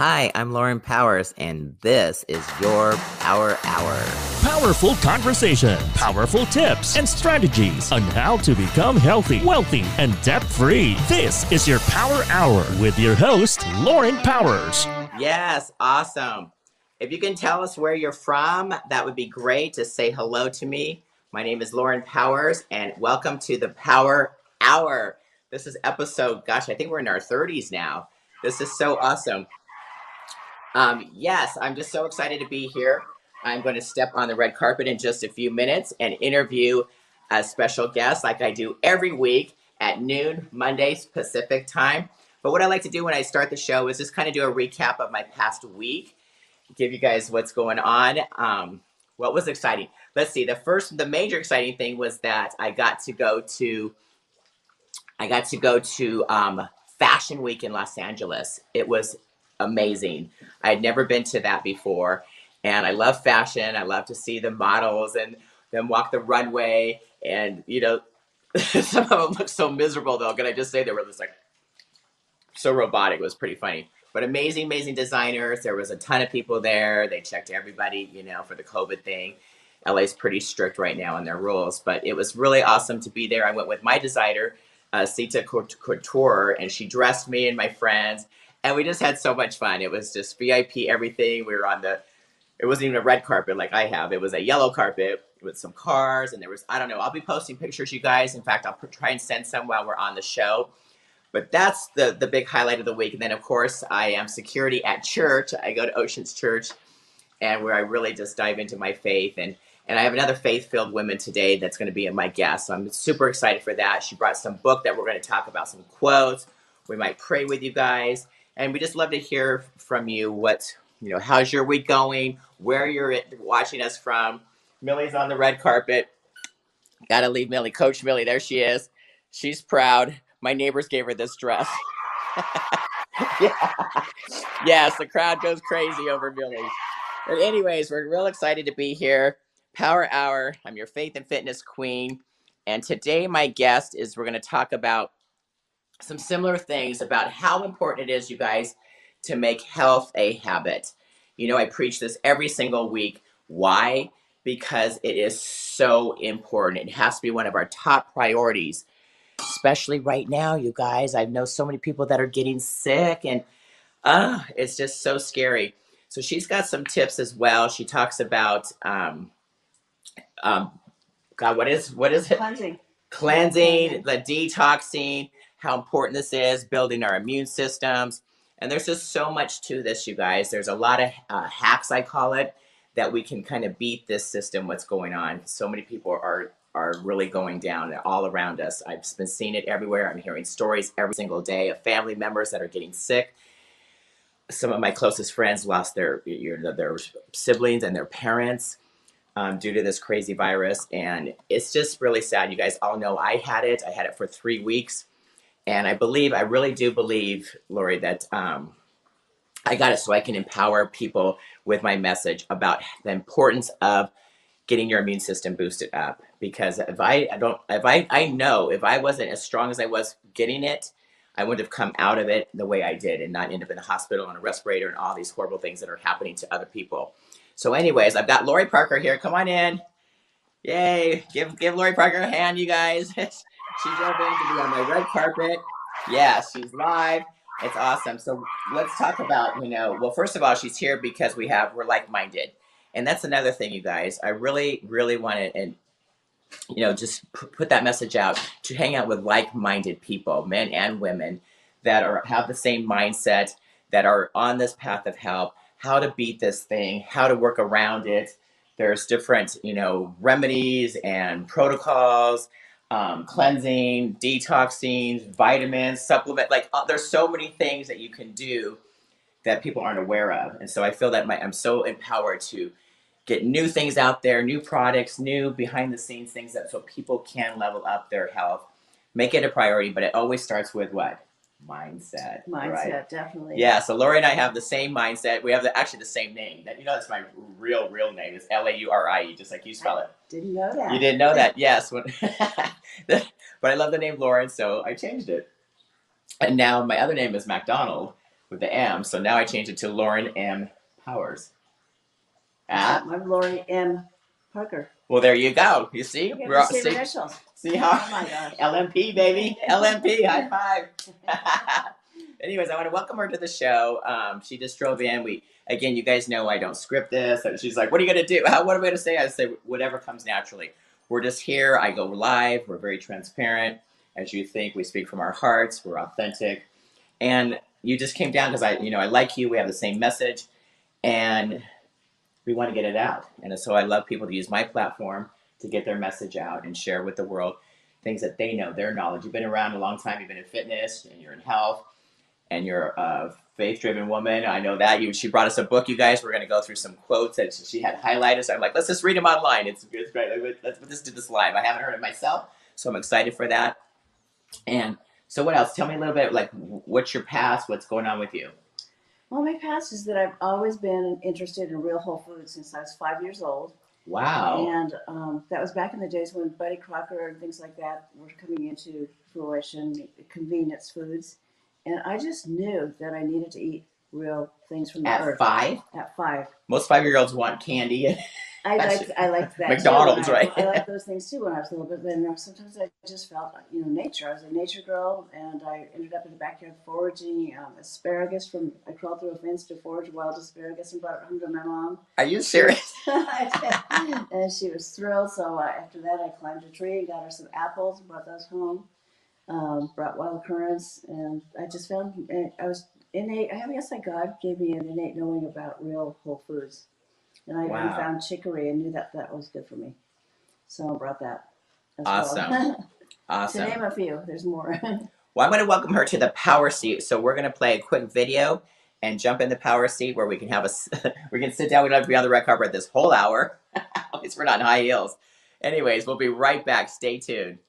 Hi, I'm Lauren Powers, and this is your Power Hour. Powerful conversation, powerful tips, and strategies on how to become healthy, wealthy, and debt free. This is your Power Hour with your host, Lauren Powers. Yes, awesome. If you can tell us where you're from, that would be great to say hello to me. My name is Lauren Powers, and welcome to the Power Hour. This is episode, gosh, I think we're in our 30s now. This is so awesome. Um, yes, I'm just so excited to be here. I'm going to step on the red carpet in just a few minutes and interview a special guest like I do every week at noon, Mondays Pacific time. But what I like to do when I start the show is just kind of do a recap of my past week, give you guys what's going on. Um, what was exciting? Let's see. The first, the major exciting thing was that I got to go to, I got to go to um, Fashion Week in Los Angeles. It was amazing. I had never been to that before. And I love fashion. I love to see the models and them walk the runway. And, you know, some of them look so miserable, though. Can I just say they were just like so robotic? It was pretty funny. But amazing, amazing designers. There was a ton of people there. They checked everybody, you know, for the COVID thing. LA's pretty strict right now on their rules, but it was really awesome to be there. I went with my designer, uh, Sita Couture, and she dressed me and my friends and we just had so much fun. It was just VIP everything. We were on the it wasn't even a red carpet like I have. It was a yellow carpet with some cars and there was I don't know. I'll be posting pictures you guys. In fact, I'll try and send some while we're on the show. But that's the the big highlight of the week. And then of course, I am security at church. I go to Oceans Church and where I really just dive into my faith and and I have another faith-filled woman today that's going to be my guest. So I'm super excited for that. She brought some book that we're going to talk about, some quotes. We might pray with you guys and we just love to hear from you. What you know, how's your week going? Where you're watching us from? Millie's on the red carpet. Gotta leave Millie, Coach Millie. There she is. She's proud. My neighbors gave her this dress. yeah. Yes, the crowd goes crazy over Millie. But anyways, we're real excited to be here. Power Hour. I'm your faith and fitness queen. And today my guest is we're going to talk about some similar things about how important it is, you guys, to make health a habit. You know, I preach this every single week. Why? Because it is so important. It has to be one of our top priorities, especially right now, you guys. I know so many people that are getting sick, and uh, it's just so scary. So she's got some tips as well. She talks about, um, um, God, what is what is it? Cleansing. Cleansing, the detoxing how important this is, building our immune systems. And there's just so much to this, you guys. There's a lot of uh, hacks, I call it, that we can kind of beat this system, what's going on. So many people are are really going down all around us. I've been seeing it everywhere. I'm hearing stories every single day of family members that are getting sick. Some of my closest friends lost their their siblings and their parents um, due to this crazy virus, and it's just really sad. You guys all know I had it. I had it for three weeks and I believe, I really do believe, Lori, that um, I got it so I can empower people with my message about the importance of getting your immune system boosted up. Because if I, I don't, if I, I know if I wasn't as strong as I was getting it, I wouldn't have come out of it the way I did and not end up in the hospital on a respirator and all these horrible things that are happening to other people. So, anyways, I've got Lori Parker here. Come on in. Yay. Give give Lori Parker a hand, you guys. She's over to be on my red carpet. Yeah, she's live. It's awesome. So let's talk about, you know, well, first of all, she's here because we have, we're like minded. And that's another thing, you guys. I really, really wanted, and, you know, just put that message out to hang out with like minded people, men and women that are have the same mindset, that are on this path of help, how to beat this thing, how to work around it. There's different, you know, remedies and protocols um, cleansing, detoxing, vitamins, supplement. Like uh, there's so many things that you can do that people aren't aware of. And so I feel that my, I'm so empowered to get new things out there, new products, new behind the scenes things that so people can level up their health, make it a priority. But it always starts with what? Mindset. Mindset, right? definitely. Yeah. So Lori and I have the same mindset. We have the, actually the same name. That you know, that's my real real name. It's L A U R I E, just like you spell it. Didn't know that. You didn't know that? Yes. but I love the name Lauren, so I changed it. And now my other name is MacDonald. with the M. So now I changed it to Lauren M. Powers. Ah, I'm Lori M. Parker. well, there you go. You see, we we're all, see, initials. See Oh how my gosh. LMP baby, LMP, high five. Anyways, I want to welcome her to the show. Um, she just drove in. We again, you guys know I don't script this. And she's like, "What are you gonna do? How, what am I gonna say?" I say whatever comes naturally. We're just here. I go live. We're very transparent. As you think, we speak from our hearts. We're authentic, and you just came down because I, you know, I like you. We have the same message, and we want to get it out. And so I love people to use my platform to get their message out and share with the world things that they know, their knowledge. You've been around a long time. You've been in fitness, and you're in health, and you're a faith-driven woman. I know that. You. She brought us a book. You guys. We're going to go through some quotes that she had highlighted. So I'm like, let's just read them online. It's, it's great. Let's, let's just do this live. I haven't heard it myself, so I'm excited for that. And so, what else? Tell me a little bit. Like, what's your past? What's going on with you? Well, my past is that I've always been interested in real whole foods since I was five years old. Wow. And um, that was back in the days when Betty Crocker and things like that were coming into fruition, convenience foods. And I just knew that I needed to eat real things from the earth. At five, At five. most five-year-olds want candy. I That's- liked, I liked that McDonald's, too. I, right? I liked those things too when I was a little bit. But then sometimes I just felt, you know, nature. I was a nature girl, and I ended up in the backyard foraging um, asparagus from. I crawled through a fence to forage wild asparagus and brought it home to my mom. Are you serious? and she was thrilled. So uh, after that, I climbed a tree and got her some apples and brought those home. Um, brought wild currants, and I just found I was innate. I guess like God gave me an innate knowing about real whole foods, and I Wow. found chicory and knew that that was good for me. So I brought that. Awesome. Well. to Awesome. name a few, there's more. Well, I'm going to welcome her to the power seat. So we're going to play a quick video and jump in the power seat where we can have a we can sit down. We don't have to be on the red carpet this whole hour. At least we're not in high heels. Anyways, we'll be right back. Stay tuned.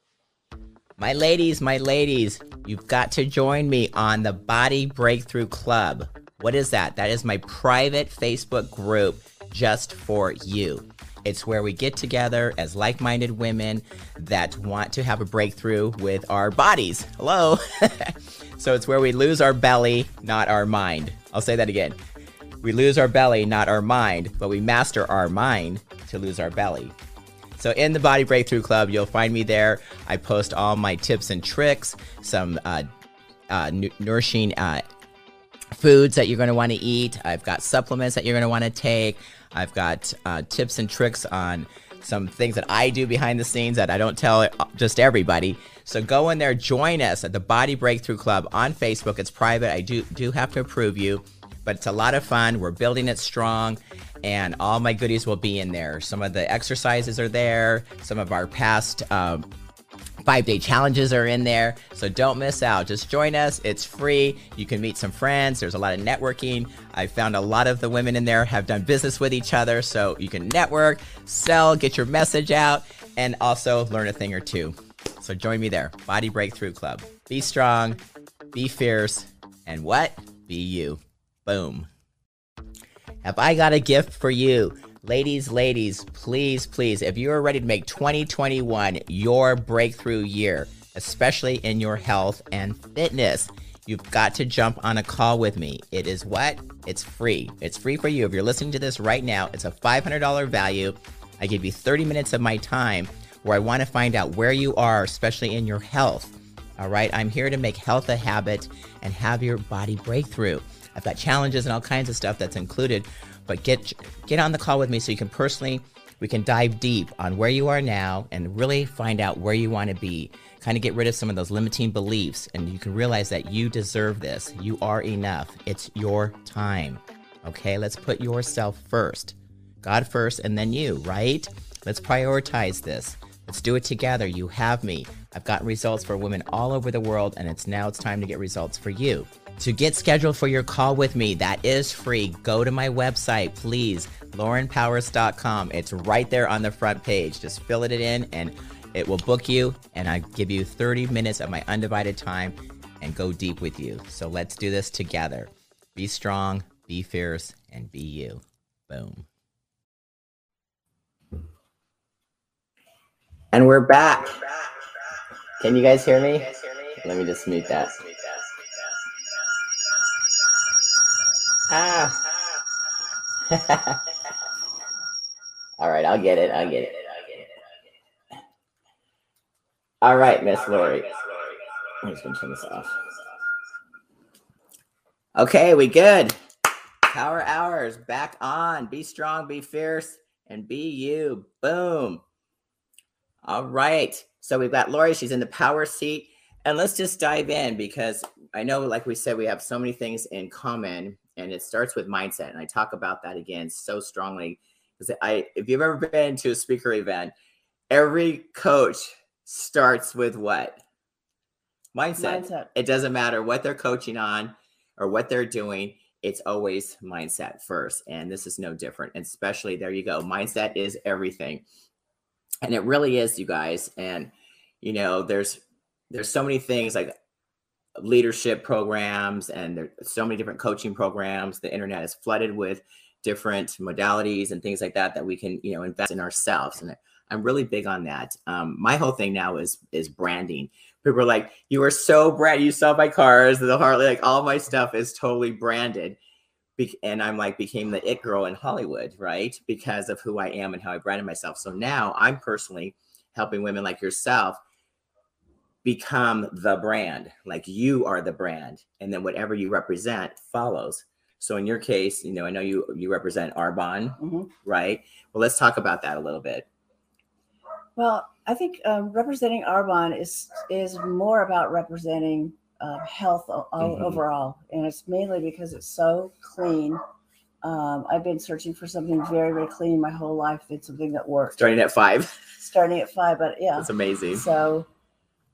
My ladies, my ladies, you've got to join me on the Body Breakthrough Club. What is that? That is my private Facebook group just for you. It's where we get together as like minded women that want to have a breakthrough with our bodies. Hello. so it's where we lose our belly, not our mind. I'll say that again. We lose our belly, not our mind, but we master our mind to lose our belly. So in the Body Breakthrough Club, you'll find me there. I post all my tips and tricks, some uh, uh, nourishing uh, foods that you're going to want to eat. I've got supplements that you're going to want to take. I've got uh, tips and tricks on some things that I do behind the scenes that I don't tell just everybody. So go in there, join us at the Body Breakthrough Club on Facebook. It's private. I do do have to approve you, but it's a lot of fun. We're building it strong, and all my goodies will be in there. Some of the exercises are there. Some of our past. Um, Five day challenges are in there, so don't miss out. Just join us. It's free. You can meet some friends. There's a lot of networking. I found a lot of the women in there have done business with each other, so you can network, sell, get your message out, and also learn a thing or two. So join me there. Body Breakthrough Club. Be strong, be fierce, and what? Be you. Boom. Have I got a gift for you? Ladies, ladies, please, please, if you are ready to make 2021 your breakthrough year, especially in your health and fitness, you've got to jump on a call with me. It is what? It's free. It's free for you. If you're listening to this right now, it's a $500 value. I give you 30 minutes of my time where I want to find out where you are, especially in your health. All right, I'm here to make health a habit and have your body breakthrough. I've got challenges and all kinds of stuff that's included, but get get on the call with me so you can personally we can dive deep on where you are now and really find out where you want to be. Kind of get rid of some of those limiting beliefs and you can realize that you deserve this. You are enough. It's your time. Okay, let's put yourself first. God first and then you, right? Let's prioritize this. Let's do it together. You have me. I've gotten results for women all over the world, and it's now it's time to get results for you. To get scheduled for your call with me, that is free. Go to my website, please, laurenpowers.com. It's right there on the front page. Just fill it in, and it will book you, and I give you 30 minutes of my undivided time and go deep with you. So let's do this together. Be strong, be fierce, and be you. Boom. And we're back. Can you guys hear me? Let me just mute that. Ah. All right, I'll get it. I'll get it. All right, Miss Lori. I'm just gonna turn this off. Okay, we good. Power hours back on. Be strong, be fierce, and be you. Boom. All right. So we've got Lori. She's in the power seat. And let's just dive in because I know, like we said, we have so many things in common, and it starts with mindset. And I talk about that again so strongly because I, if you've ever been to a speaker event, every coach starts with what? Mindset. Mindset. It doesn't matter what they're coaching on or what they're doing. It's always mindset first. And this is no different. And especially there you go. Mindset is everything. And it really is, you guys. And you know, there's there's so many things like leadership programs and there's so many different coaching programs. The internet is flooded with different modalities and things like that that we can, you know, invest in ourselves. And I'm really big on that. Um, my whole thing now is is branding. People are like, "You are so brand. You saw my cars, the Harley, like all my stuff is totally branded." Be- and I'm like became the it girl in Hollywood, right? Because of who I am and how I branded myself. So now I'm personally helping women like yourself become the brand. Like you are the brand, and then whatever you represent follows. So in your case, you know, I know you you represent Arbonne, Mhm. right? Well, let's talk about that a little bit. Well, I think um, representing Arbonne is is more about representing uh, health o- Mhm. overall, and it's mainly because it's so clean. Um, I've been searching for something very, very clean my whole life. It's something that works. Starting at five, Starting at five, but yeah, that's amazing. so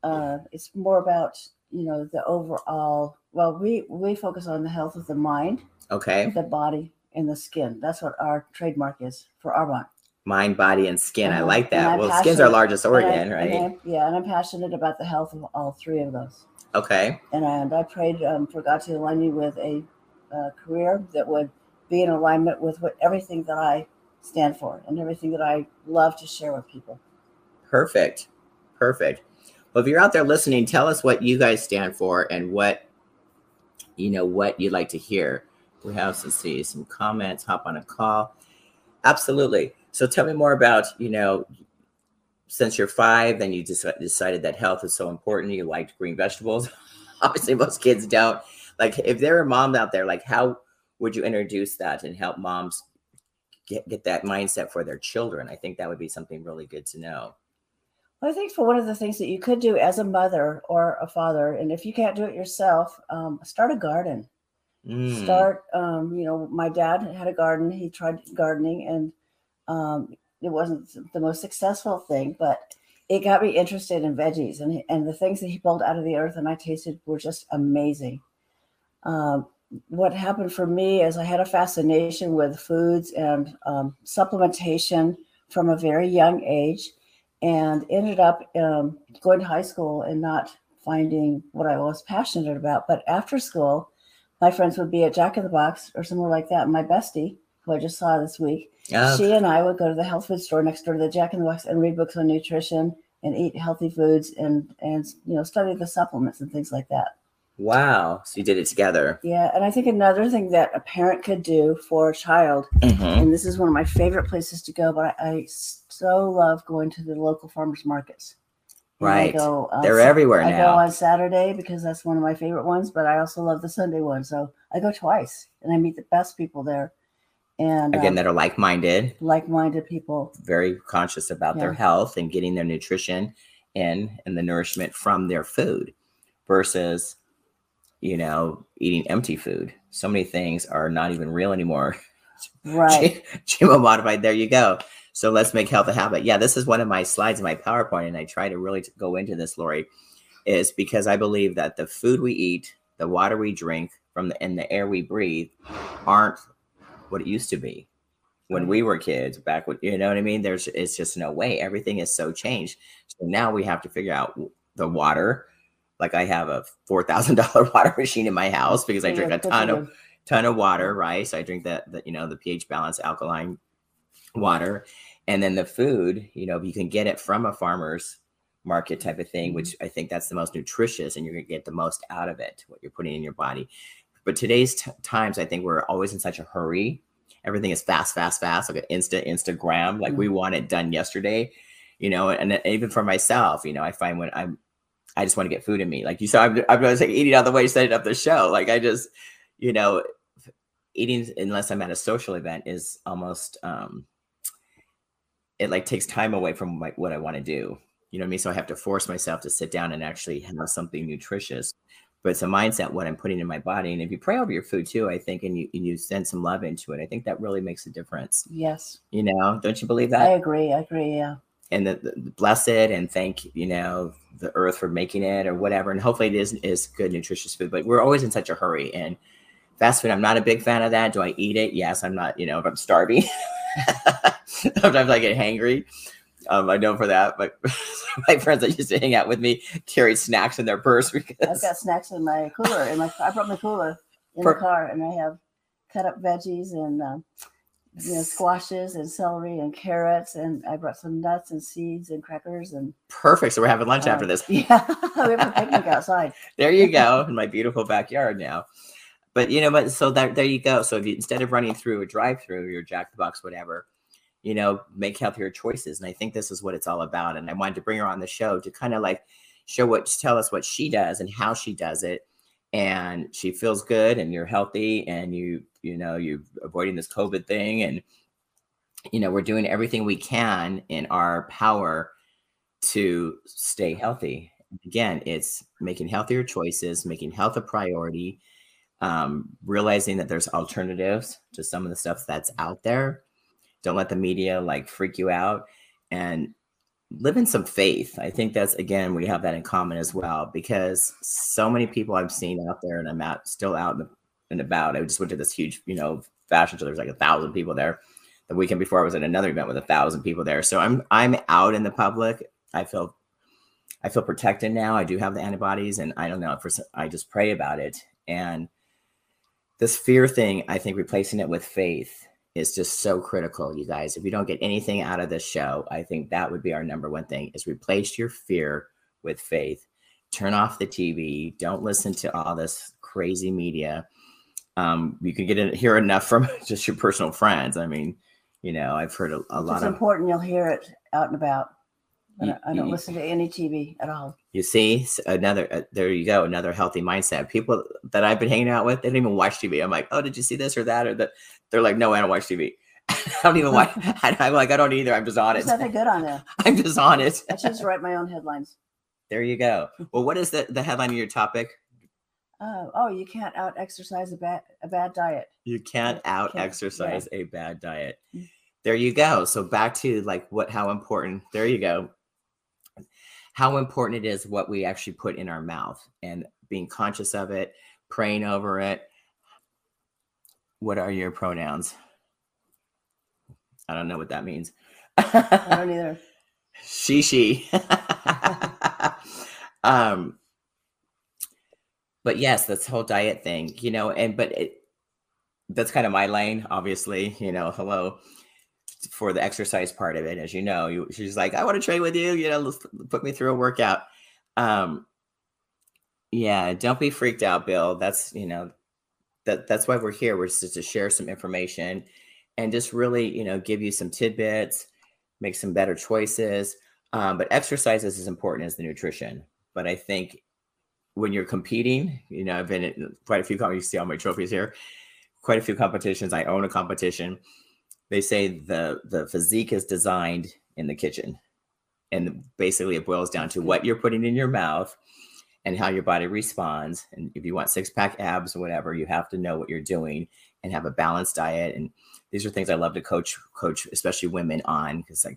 uh, it's more about you know the overall. Well, we we focus on the health of the mind, Okay, the body, and the skin. That's what our trademark is for Arbonne. mind, body, and skin. I Uh-huh. like that. Well, skin's our largest And I- organ, and right? I- yeah, and I'm passionate about the health of all three of those. Okay, And I, and I prayed um, for God to align me with a uh, career that would be in alignment with what everything that I stand for and everything that I love to share with people. perfect, perfect. Well, if you're out there listening, tell us what you guys stand for and what you know what you'd like to hear. We have to see some comments. Hop on a call. Absolutely. So tell me more about you know since you're five, then you just decided that health is so important. You liked green vegetables. Obviously, most kids don't. Like, if there are moms out there, like, how would you introduce that and help moms get, get that mindset for their children? I think that would be something really good to know. Well, I think for one of the things that you could do as a mother or a father, and if you can't do it yourself, um, start a garden. Mm, Start, um, you know, my dad had a garden. He tried gardening, and um, it wasn't the most successful thing, but it got me interested in veggies and and the things that he pulled out of the earth and I tasted were just amazing. Um, what happened for me is I had a fascination with foods and um, supplementation from a very young age, and ended up um, going to high school and not finding what I was passionate about. But after school, my friends would be at Jack in the Box or somewhere like that. My bestie, who I just saw this week, uh, she and I would go to the health food store next door to the Jack in the Box and read books on nutrition and eat healthy foods and and you know study the supplements and things like that. wow. So you did it together. Yeah, and I think another thing that a parent could do for a child, Mhm. and this is one of my favorite places to go, but I, I so love going to the local farmers markets. And Right. go on They're everywhere I go on Saturday because that's one of my favorite ones, but I also love the Sunday one. So I go twice, and I meet the best people there, and Again, um, that are like minded, like-minded people. very conscious about their health and getting their nutrition in and the nourishment from their food versus, you know, eating empty food. So many things are not even real anymore. Right. GMO modified. There you go. So let's make health a habit. Yeah, this is one of my slides in my PowerPoint, and I try to really go into this, Lori, is because I believe that the food we eat, the water we drink, from the and the air we breathe, aren't what it used to be when we were kids. Back when you know what I mean. There's it's just no way. Everything is so changed. So now we have to figure out the water. Like I have a four thousand dollar water machine in my house because I drink a ton of ton of water, right? So I drink that, that you know, the pH balance alkaline water. And then the food, you know, you can get it from a farmer's market type of thing, which I think that's the most nutritious and you're gonna get the most out of it, what you're putting in your body. But today's t- times, I think we're always in such a hurry. Everything is fast, fast, fast, like an instant Instagram. Like we want it done yesterday, you know. And even for myself, you know, I find when I'm, I just want to get food in me. Like you saw, I'm, I'm like eating out the way, setting up the show. Like I just, you know, eating unless I'm at a social event is almost, um, it like takes time away from my, what I want to do. You know what I mean? So I have to force myself to sit down and actually have something nutritious but it's a mindset what I'm putting in my body. And if you pray over your food too, I think, and you and you send some love into it, I think that really makes a difference. Yes. You know, don't you believe that? I agree. I agree. Yeah. and the, the bless it and thank you know the earth for making it or whatever. And hopefully it is is good nutritious food. But we're always in such a hurry. And fast food, I'm not a big fan of that. Do I eat it? Yes. I'm not. You know, if I'm starving, sometimes I get hangry. Um, I know for that, but my friends that used to hang out with me carried snacks in their purse because I've got snacks in my cooler. In my, I brought my cooler in For- the car, and I have cut up veggies and um, you know squashes and celery and carrots, and I brought some nuts and seeds and crackers and perfect. So we're having lunch after uh, this. Yeah, we have a picnic outside. there you go in my beautiful backyard now but you know but so that there you go. So if you instead of running through a drive through your jack the box whatever you know make healthier choices. And i think this is what it's all about. And i wanted to bring her on the show to kind of like show what tell us what she does and how she does it. And she feels good and you're healthy and you you know you're avoiding this covid thing. And you know we're doing everything we can in our power to stay healthy. Again it's making healthier choices making health a priority um, realizing that there's alternatives to some of the stuff that's out there. Don't let the media like freak you out and live in some faith. I think that's again we have that in common as well because so many people i've seen out there and i'm out still out and, about i just went to this huge you know fashion show. There's like a thousand people there. The weekend before i was at another event with a thousand people there. So i'm i'm out in the public. I feel I feel protected now. I do have the antibodies, and I don't know. For I just pray about it, and this fear thing, I think replacing it with faith is just so critical, you guys. If you don't get anything out of this show, I think that would be our number one thing: is replace your fear with faith. Turn off the TV. Don't listen to all this crazy media. Um, you can get it, hear enough from just your personal friends. I mean, you know, I've heard a, a lot It's of important you'll hear it out and about. But I don't listen to any TV at all. You see, another uh, there you go, another healthy mindset. People that I've been hanging out with, they don't even watch TV. I'm like, oh, did you see this or that or that? They're like, no, I don't watch TV. I don't even watch. I'm like, I don't either. I'm just on There's it. nothing good on there. I'm just on it. I to write my own headlines. There you go. Well, what is the the headline of your topic? Uh, oh, you can't out exercise a bad a bad diet. You can't out can't- yeah. exercise a bad diet. Mm. There you go. So back to like what how important. There you go. How important it is what we actually put in our mouth and being conscious of it, praying over it. What are your pronouns? I don't know what that means. I don't either. she she um but yes this whole diet thing you know and but it that's kind of my lane obviously you know hello for the exercise part of it as you know you, she's like i want to train with you you know put me through a workout. Um yeah don't be freaked out bill. That's you know that that's why we're here we're just to share some information and just really you know give you some tidbits make some better choices. Um, but exercise is as important as the nutrition. But i think when you're competing you know i've been in quite a few you see all my trophies here quite a few competitions. I own a competition they say the the physique is designed in the kitchen. And basically it boils down to what you're putting in your mouth and how your body responds. And if you want six pack abs or whatever you have to know what you're doing and have a balanced diet. And these are things i love to coach coach especially women on because i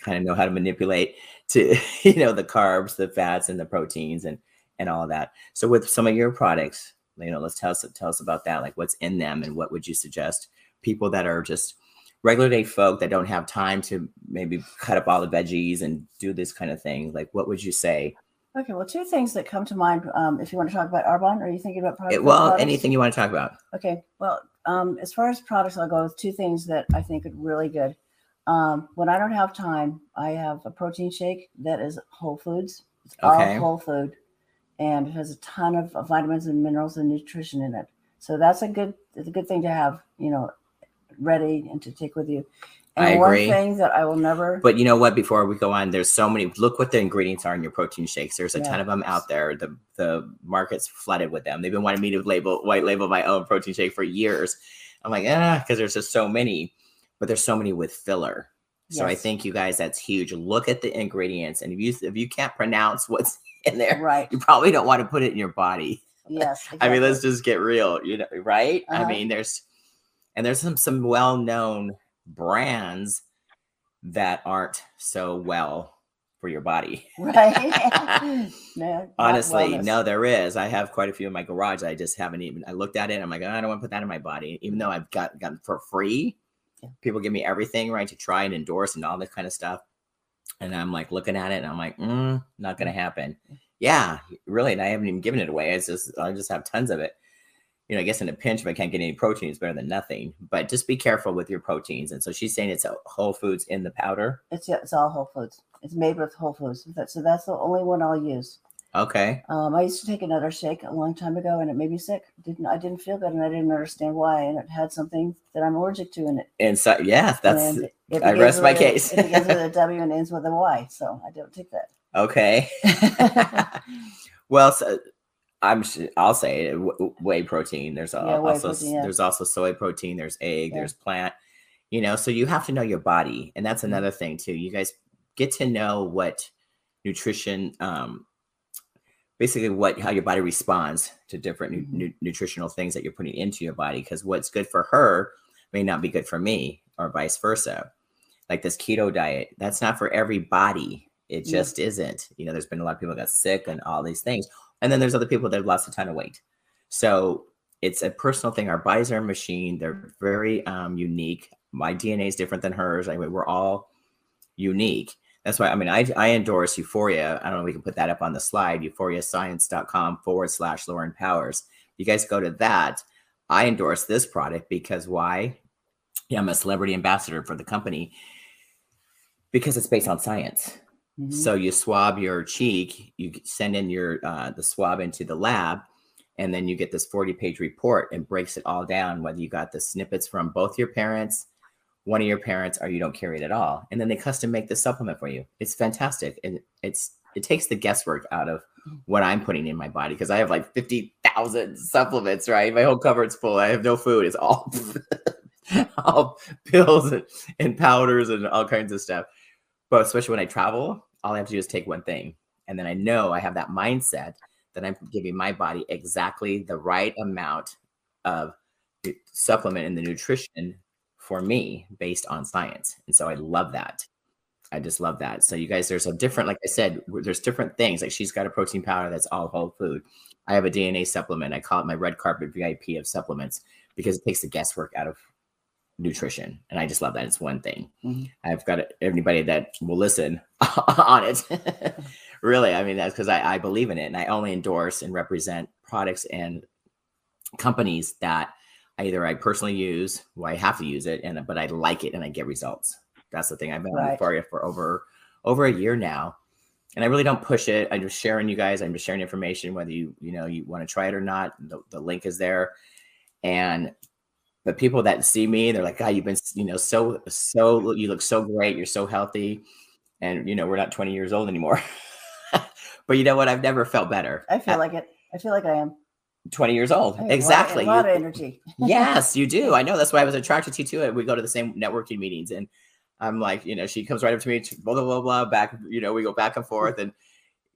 kind of know how to manipulate to you know the carbs the fats and the proteins and and all that. So with some of your products you know let's tell us tell us about that. Like what's in them and what would you suggest people that are just regular day folk that don't have time to maybe cut up all the veggies and do this kind of thing like what would you say Okay, well, two things that come to mind. Um, if you want to talk about Arbonne, are you thinking about product? It- well products? anything you want to talk about Okay, well, um, as far as products, I'll go with two things that I think are really good. Um, when I don't have time, I have a protein shake that is whole foods. It's Okay. all whole food, and it has a ton of vitamins and minerals and nutrition in it. So that's a good it's a good thing to have, you know, ready and to take with you. And I one thing that I will never But you know what? Before we go on, there's so many. Look what the ingredients are in your protein shakes. There's a ton of them out there. The the market's flooded with them. They've been wanting me to label white label my own protein shake for years. I'm like, ah, because there's just so many. But there's so many with filler. So I think you guys, that's huge. Look at the ingredients, and if you if you can't pronounce what's in there, right. you probably don't want to put it in your body. Yes. I mean, let's just get real, you know, right? I Uh-huh. mean, there's and there's some some well-known brands that aren't so well for your body. right. no, Honestly, wellness. no, there is. I have quite a few in my garage. I just haven't even. I looked at it. I'm like, "Oh, I don't want to put that in my body, even though I've got gotten for free. Yeah. People give me everything right to try and endorse and all this kind of stuff, and I'm like looking at it and I'm like, mm, not gonna happen. Yeah, really, and I haven't even given it away. It's just I just have tons of it. You know, I guess in a pinch, if I can't get any protein, it's better than nothing. But just be careful with your proteins. And so she's saying it's a Whole Foods in the powder. It's yeah, it's all Whole Foods. It's made with Whole Foods. So that's the only one I'll use. Okay. Um, I used to take another shake a long time ago, and it made me sick. Didn't I didn't feel good, and I didn't understand why. And it had something that I'm allergic to in it. And so, yeah, that's I rest my a- case. it begins with a W and ends with a Y, so I don't take that. okay. well, so I'm I'll say it, whey protein. There's Yeah, whey also protein, yeah. there's also soy protein. There's egg. Yeah. There's plant. You know, so you have to know your body, and that's Mhm. another thing too. You guys get to know what nutrition, um, basically what how your body responds to different nu- Mhm. nu- nutritional things that you're putting into your body. Because what's good for her may not be good for me, or vice versa. Like this keto diet, that's not for everybody. It Yeah. just isn't. You know, there's been a lot of people that got sick and all these things. And then there's other people that have lost a ton of weight. So it's a personal thing. Our bodies are a machine. They're very um, unique. My DNA is different than hers. I mean, we're all unique. That's why, I mean, I, I endorse Euphoria. I don't know if we can put that up on the slide, euphoriascience.com forward slash Lauren Powers. You guys go to that. I endorse this product because why? Yeah, I'm a celebrity ambassador for the company because it's based on science. Mhm. So you swab your cheek, you send in your uh, the swab into the lab, and then you get this 40 page report and breaks it all down whether you got the snippets from both your parents, one of your parents, or you don't carry it at all. And then they custom make the supplement for you. It's fantastic. And it's it takes the guesswork out of what I'm putting in my body because I have like 50,000 supplements, right? My whole cupboard's full. I have no food. It's all all pills and, and powders and all kinds of stuff. But especially when I travel, all I have to do is take one thing. And then I know I have that mindset that I'm giving my body exactly the right amount of supplement and the nutrition for me based on science. And so I love that. I just love that. So you guys, there's a different, like I said, there's different things. Like she's got a protein powder that's all whole food. I have a DNA supplement. I call it my red carpet VIP of supplements because it takes the guesswork out of nutrition. And I just love that. It's one thing. Mhm. I've got everybody that will listen on it. really, I mean, that's because I, I believe in it and I only endorse and represent products and companies that either I personally use, well, I have to use it, and but I like it and I get results. That's the thing. I've been on Right. Euphoria for over over a year now, and I really don't push it. I'm just sharing you guys. I'm just sharing information, whether you you know you want to try it or not. The, the link is there, and the people that see me, they're like, "God, you've been you know so so you look so great. You're so healthy." And you know we're not 20 years old anymore. but you know what? I've never felt better. I feel like it. I feel like I am. 20 years old. Have a lot- Exactly. A lot, You- of energy. yes, you do. I know. That's why I was attracted to you too. We go to the same networking meetings, and I'm like, you know, she comes right up to me, blah blah blah blah. Back, you know, we go back and forth, and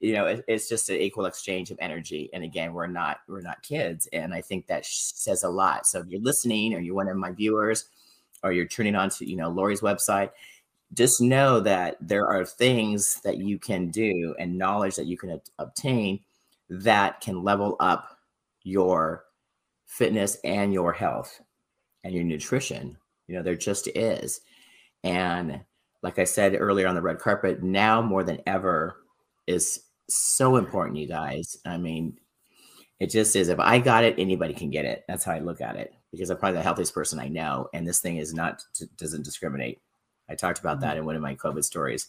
you know, it, it's just an equal exchange of energy. And again, we're not we're not kids, and I think that says a lot. So if you're listening, or you're one of my viewers, or you're tuning on to you know Lori's website, just know that there are things that you can do and knowledge that you can ob- obtain that can level up your fitness and your health and your nutrition. You know, there just is. And like I said earlier on the red carpet, now more than ever is so important, you guys. I mean, it just is. If I got it, anybody can get it. That's how I look at it because I'm probably the healthiest person I know. And this thing is not, doesn't discriminate. I talked about that mm-hmm. in one of my COVID stories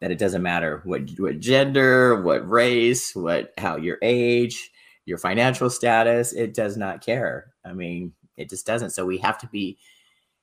that it doesn't matter what, what gender, what race, what, how your age, your financial status. It does not care. I mean, it just doesn't. So we have to be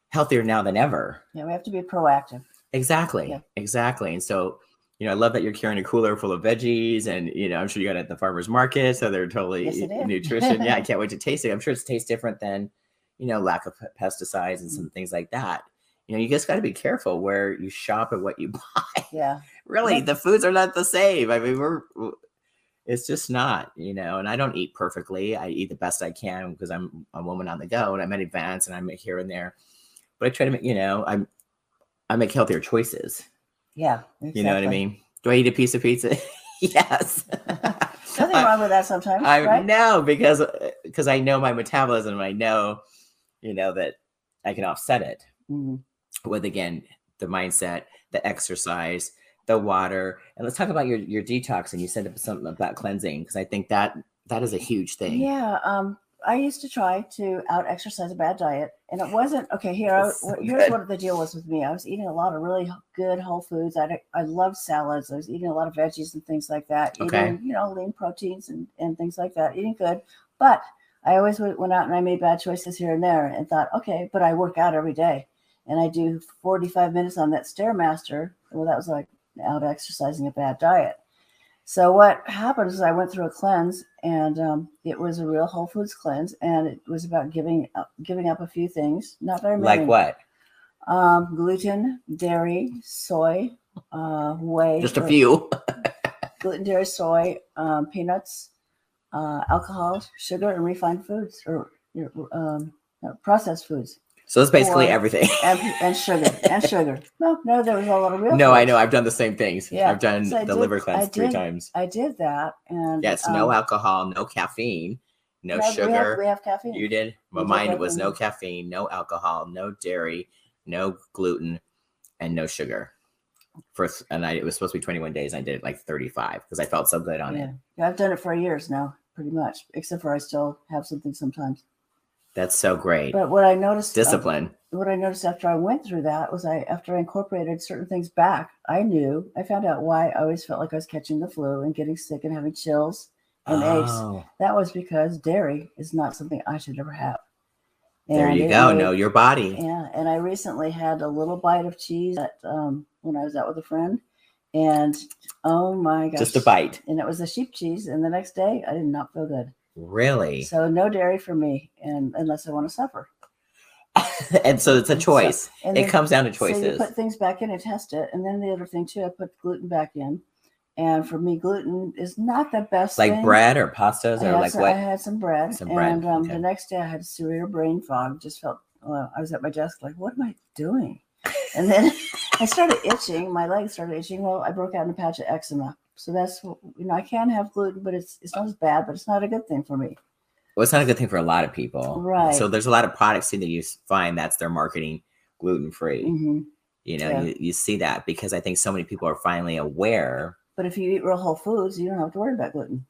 healthier now than ever. Yeah, we have to be proactive. Exactly. Yeah. Exactly. And so, you know, I love that you're carrying a cooler full of veggies and, you know, I'm sure you got it at the farmer's market. So they're totally Yes, nutrition. yeah. I can't wait to taste it. I'm sure it tastes different than, you know, lack of pesticides and Mm. some things like that. You know, you just got to be careful where you shop and what you buy. Yeah. really, Yeah. the foods are not the same. I mean, we're, it's just not, you know, and I don't eat perfectly. I eat the best I can because I'm a woman on the go and I'm at events and I'm here and there. But I try to make, you know, I'm, I make healthier choices. Yeah. You know what I mean? Do I eat a piece of pizza? yes. Nothing wrong with that sometimes, I right? know because because I know my metabolism. I know, you know that I can offset it Mhm. with again the mindset, the exercise, the water, and let's talk about your your detox. And you said something about cleansing because I think that that is a huge thing. Yeah. Um, I used to try to out exercise a bad diet, and it wasn't okay. Here, I, so here's good. what the deal was with me. I was eating a lot of really good whole foods. I I loved salads. I was eating a lot of veggies and things like that. Okay. Eating, you know, lean proteins and and things like that. Eating good, but I always went went out and I made bad choices here and there, and thought, okay, but I work out every day, and I do 45 minutes on that stairmaster. Well, that was like out exercising a bad diet. So what happened is I went through a cleanse, and um, it was a real whole foods cleanse, and it was about giving up, giving up a few things, not very many. Like what? Um, gluten, dairy, soy, uh, whey. Just a few. Gluten, dairy, soy, um, peanuts, uh, alcohol, sugar, and refined foods or um, processed foods, So it's basically Or- everything. and, and sugar, and sugar. No, no, there was a lot of real. no, I know. I've done the same things. Yeah, I've done so the did- liver cleanse three times. I did that, and Yes, no um, alcohol, no caffeine, no we have- we have- sugar. We have, caffeine. You did? Well, We mine was no caffeine, no alcohol, no dairy, no gluten, and no sugar. For th- and I, it was supposed to be 21 days. I did it like 35 because I felt so good on yeah. it. yeah, I've done it for years now, pretty much. Except for I still have something sometimes. That's so great. But what I noticed, uh, Discipline. what I noticed after I went through that was I, after I incorporated certain things back, I knew I found out why I always felt like I was catching the flu and getting sick and having chills and aches. Oh, That was because dairy is not something I should ever have. there you go. made- Know your body. Yeah, and I recently had a little bite of cheese at, um, when I was out with a friend, and oh my gosh, Just a bite. and it was a sheep cheese. And the next day, I did not feel good. Really? So no dairy for me, and unless I want to suffer. and so it's a So- choice. and it then- comes down to So you choices. put things back in and test it, and then the other thing too, I put gluten back in, and for me, gluten is not the best. like thing. bread or pastas or like some, what? I had some bread, Some bread, and um, okay. the next day I had severe brain fog. Just felt well, I was at my desk like, what am I doing? And then I started itching. My legs started itching. Well, I broke out in a patch of eczema. So that's you know I can have gluten, but it's it's not as bad, but it's not a good thing for me. Well, it's not a good thing for a lot of people. Right. So there's a lot of products too that you find that's their marketing gluten free. hmm You know, Yeah. you, you see that because I think so many people are finally aware. But if you eat real whole foods, you don't have to worry about gluten,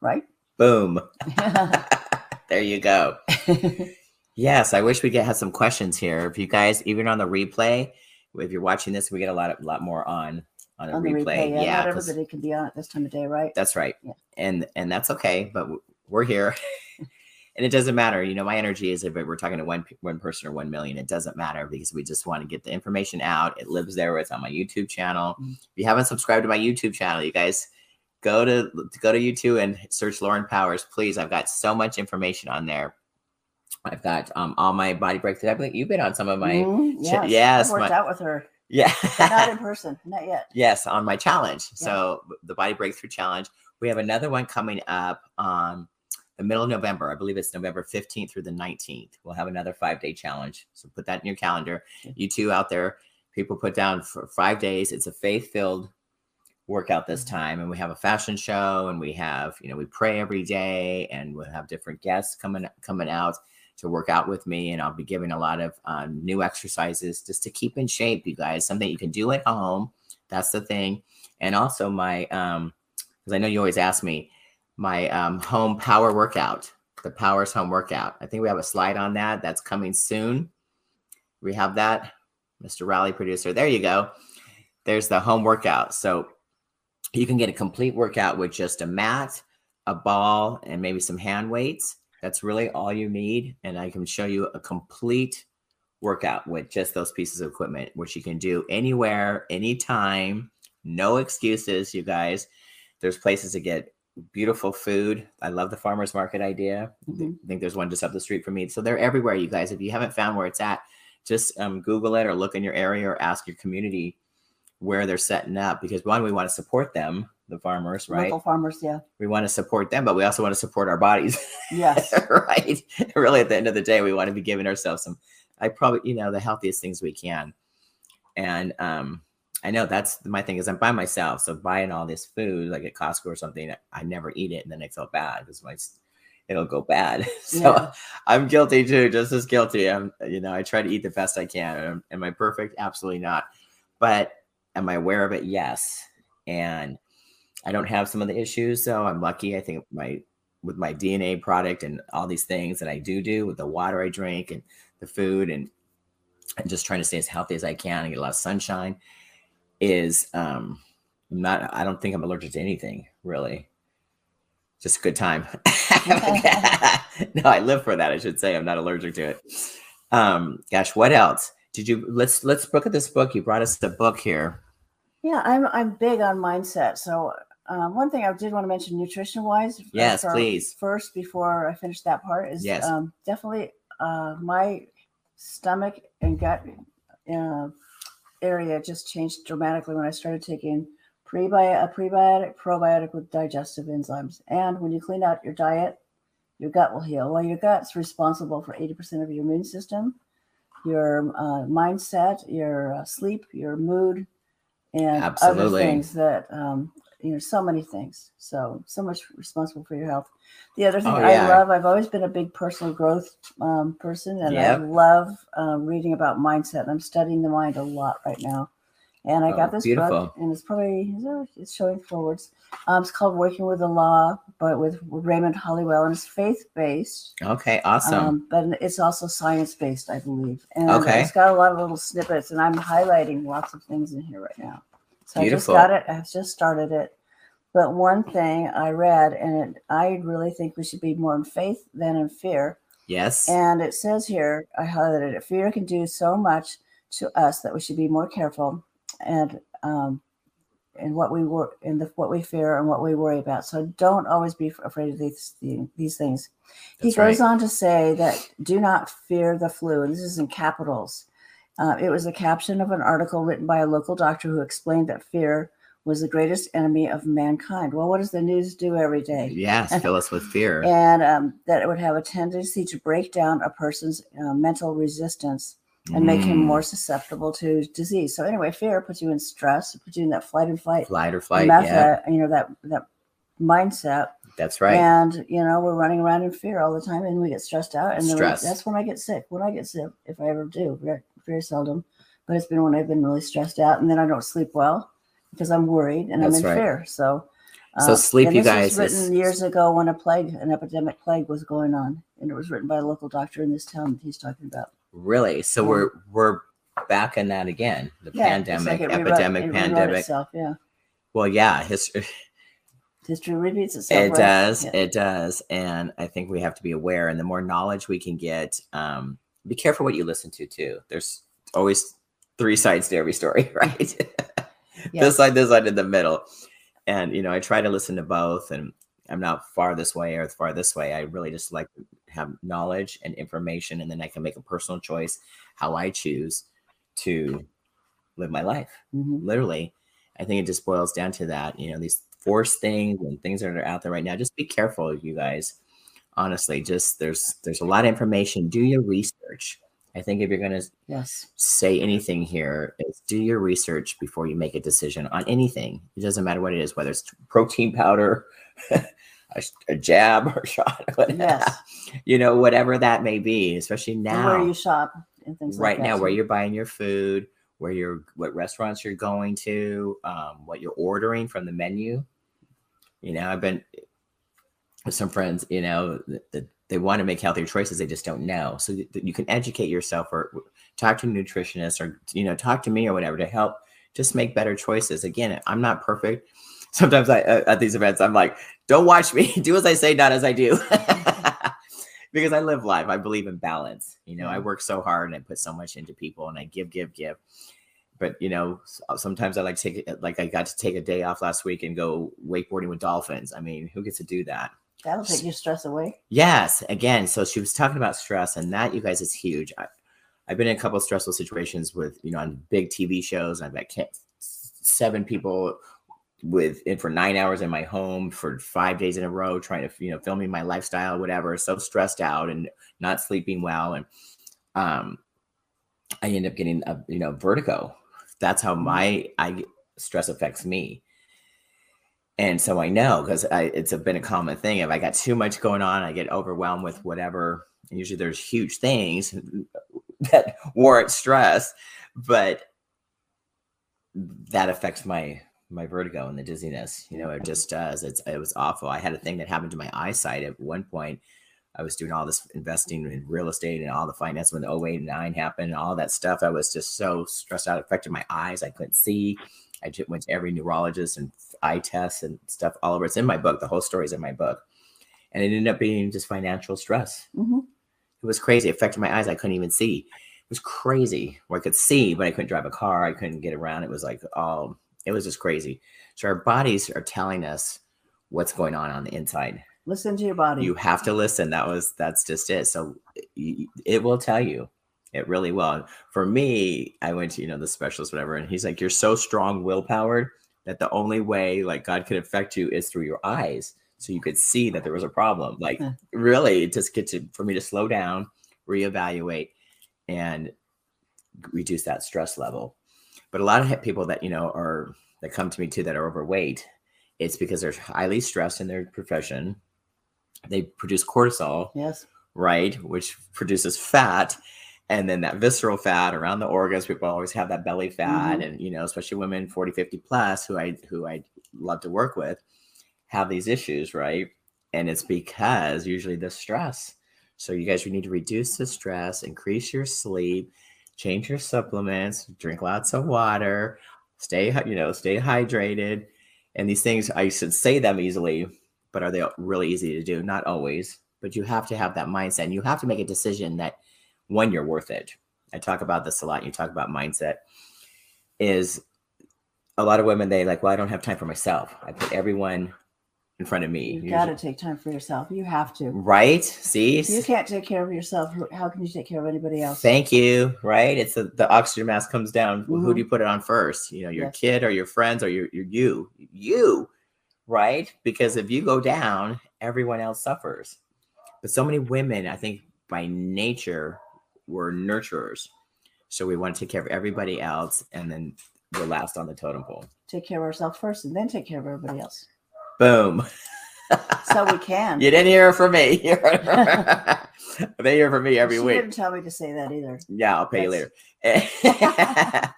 right? Boom. there you go. Yes, I wish we could have some questions here. If you guys, even on the replay, if you're watching this, we get a lot, of, lot more on on the On replay. replay, yeah, yeah, not everybody can be on at this time of day, right? that's right, Yeah. and and that's okay. But we're here, and it doesn't matter. You know, my energy is if we're talking to one one person or one million, it doesn't matter because we just want to get the information out. It lives there. It's on my YouTube channel. Mm. If you haven't subscribed to my YouTube channel, you guys go to go to YouTube and search Lauren Powers, please. I've got so much information on there. I've got um all my body breakthrough. I believe you've been on some of my Mhm, ch- yes, yes, I've worked my- out with her, yeah. not in person, not yet. yes, on my challenge. So the body breakthrough challenge. We have another one coming up on the middle of November. I believe it's November 15th through the 19th. We'll have another five day challenge. So put that in your calendar. You two out there, people put down for five days. It's a faith filled workout this Mm-hmm. time. And we have a fashion show and we have, you know, we pray every day and we'll have different guests coming coming out to work out with me. And I'll be giving a lot of um, new exercises just to keep in shape, you guys, something you can do at home. That's the thing. And also my um, because I know you always ask me, my um, home power workout, the Powers Home Workout. I think we have a slide on that. That's coming soon. We have that, Mr. Rally producer. There you go. There's the home workout. So you can get a complete workout with just a mat, a ball, and maybe some hand weights. That's really all you need. And I can show you a complete workout with just those pieces of equipment, which you can do anywhere, anytime. No excuses, you guys. There's places to get beautiful food. I love the farmers market idea. Mhm. I think there's one just up the street from me. So they're everywhere, you guys. If you haven't found where it's at, just um, Google it or look in your area or ask your community where they're setting up. Because one, we want to support them, the farmers, right? Local farmers, yeah. We want to support them, but we also want to support our bodies, Yes. right? Really, at the end of the day, we want to be giving ourselves some, I probably, you know, the healthiest things we can. And um, I know that's my thing is I'm by myself. So buying all this food, like at Costco or something, I never eat it, and then I feel bad because my it'll go bad. so Yeah. I'm guilty too, just as guilty. I'm, you know, I try to eat the best I can. Am, am I perfect? Absolutely not. But am I aware of it? Yes. And I don't have some of the issues, so I'm lucky. I think my with my DNA product and all these things that I do do with the water I drink and the food and and just trying to stay as healthy as I can and get a lot of sunshine is um I'm not I don't think I'm allergic to anything really. Just a good time. no, I live for that. I should say I'm not allergic to it. Um, gosh, what else? Did you let's let's look at this book. You brought us the book here. Yeah, I'm I'm big on mindset. So um, one thing I did want to mention, nutrition wise. Yes, please. First, before I finish that part, is Yes. um, definitely uh, my stomach and gut uh, area just changed dramatically when I started taking prebi- a prebiotic, probiotic with digestive enzymes. And when you clean out your diet, your gut will heal. Well, your gut's responsible for 80% of your immune system, your uh, mindset, your uh, sleep, your mood, and other Absolutely. things that um, you know, so many things. So so much responsible for your health. The other thing Oh, I love, I've always been a big personal growth um, person, and Yep. I love um, reading about mindset. I'm studying the mind a lot right now. And I Oh, got this beautiful. book, and it's probably it's showing forwards. Um, it's called Working with the Law, but with Raymond Holliwell, and it's faith based. Okay, awesome. Um, but it's also science based, I believe. And Okay. it's got a lot of little snippets, and I'm highlighting lots of things in here right now. So Beautiful. I just got it. I've just started it. But one thing I read, and it, I really think we should be more in faith than in fear. yes. And it says here, I highlighted it. Fear can do so much to us that we should be more careful and um, in what we wor- in the what we fear and what we worry about. So don't always be afraid of these these things. he goes right. on to say that do not fear the flu, and this is in capitals. Uh, it was a caption of an article written by a local doctor who explained that fear was the greatest enemy of mankind. Well, what does the news do every day? yes, fill us with fear. and um, that it would have a tendency to break down a person's uh, mental resistance and make him Mm, more susceptible to disease. So anyway, fear puts you in stress, puts you in that flight and fight, flight or flight. meth- Yeah, uh, you know that that mindset. that's right. And you know we're running around in fear all the time, and we get stressed out, and Stress. that's when I get sick. When I get sick, if I ever do, very, very seldom, but it's been when I've been really stressed out, and then I don't sleep well because I'm worried and That's I'm in right. fear. So. So sleep, you guys, was is- written years ago when a plague, an epidemic plague, was going on, and it was written by a local doctor in this town that he's talking about. Really? So we're we're back in that again. The Yeah, pandemic, like epidemic, rewrote pandemic. Itself, yeah, Well, yeah, history. history repeats itself. It right? does. Yeah. It does. And I think we have to be aware. And the more knowledge we can get, um, be careful what you listen to too. There's always three sides to every story, right? Yeah. This side, this side, in the middle. And you know, I try to listen to both. And I'm not far this way or far this way. I really just like have knowledge and information, and then I can make a personal choice how I choose to live my life. Mhm. literally i think it just boils down to that you know these force things and things that are out there right now. Just be careful you guys. Honestly just there's there's a lot of information. Do your research. I think if you're going to Yes. say anything here is do your research before you make a decision on anything. It doesn't matter what it is whether it's protein powder a, a jab or shot whatever, Yes. you know whatever that may be especially now where you shop and things right like that. Right now where you're buying your food where you're what restaurants you're going to um, what you're ordering from the menu you know i've been with some friends you know that they want to make healthier choices they just don't know so that you can educate yourself or talk to a nutritionist or you know talk to me or whatever to help just make better choices again i'm not perfect sometimes I uh, at these events I'm like, don't watch me, do as I say, not as I do. because I live life. I believe in balance. You know, I work so hard and I put so much into people and I give, give, give. But you know, uh, sometimes I like to take it like I got to take a day off last week and go wakeboarding with dolphins. I mean, who gets to do that? That'll take your stress away. Yes. Again, so she was talking about stress, and that you guys is huge. I, I've been in a couple of stressful situations with, you know, on big TV shows. I've got seven people with in for nine hours in my home for five days in a row, trying to, you know, filming my lifestyle, whatever. So stressed out and not sleeping well. And um, I end up getting a, you know, vertigo. That's how mm-hmm. my I stress affects me. And so I know because it's a, been a common thing. If I got too much going on, I get overwhelmed with whatever. Usually there's huge things that warrant stress, but that affects my my vertigo and the dizziness. You know, it just does. It's it was awful. I had a thing that happened to my eyesight at one point. I was doing all this investing in real estate and all the finance when the 08 and 9 happened and all that stuff. I was just so stressed out. It affected my eyes. I couldn't see. I just went to every neurologist and eye tests and stuff all over. It's in my book. The whole story is in my book. And it ended up being just financial stress. Mm-hmm. It was crazy. It affected my eyes. I couldn't even see. It was crazy. Where I could see, but I couldn't drive a car. I couldn't get around. It was like all, it was just crazy. So our bodies are telling us what's going on on the inside. Listen to your body. You have to listen. That was, that's just it. So it will tell you. It really will. For me, I went to, you know, the specialist, whatever, and he's like, you're so strong willpowered that the only way like God could affect you is through your eyes. So you could see that there was a problem. Like really just get to for me to slow down, reevaluate, and reduce that stress level. But a lot of people that you know are that come to me too that are overweight, it's because they're highly stressed in their profession. They produce cortisol. Yes. Right, which produces fat and then that visceral fat around the organs people always have that belly fat mm-hmm. and you know especially women 40 50 plus who i who i love to work with have these issues right and it's because usually the stress so you guys you need to reduce the stress increase your sleep change your supplements drink lots of water stay you know stay hydrated and these things i should say them easily but are they really easy to do not always but you have to have that mindset and you have to make a decision that when you're worth it. I talk about this a lot. You talk about mindset. Is a lot of women they like, well, I don't have time for myself. I put everyone in front of me. You got to take time for yourself. You have to. Right? See, if you can't take care of yourself. How can you take care of anybody else? Thank you. Right? It's a, the oxygen mask comes down. Mm-hmm. Who do you put it on first? You know, your yes. kid or your friends or your, your you, you, right? Because if you go down, everyone else suffers. But so many women, I think, by nature we're nurturers. So we want to take care of everybody else and then we're last on the totem pole. Take care of ourselves first and then take care of everybody else. Boom. so we can. You didn't hear from me. they hear from me every she week. didn't tell me to say that either. Yeah, I'll pay That's... you later.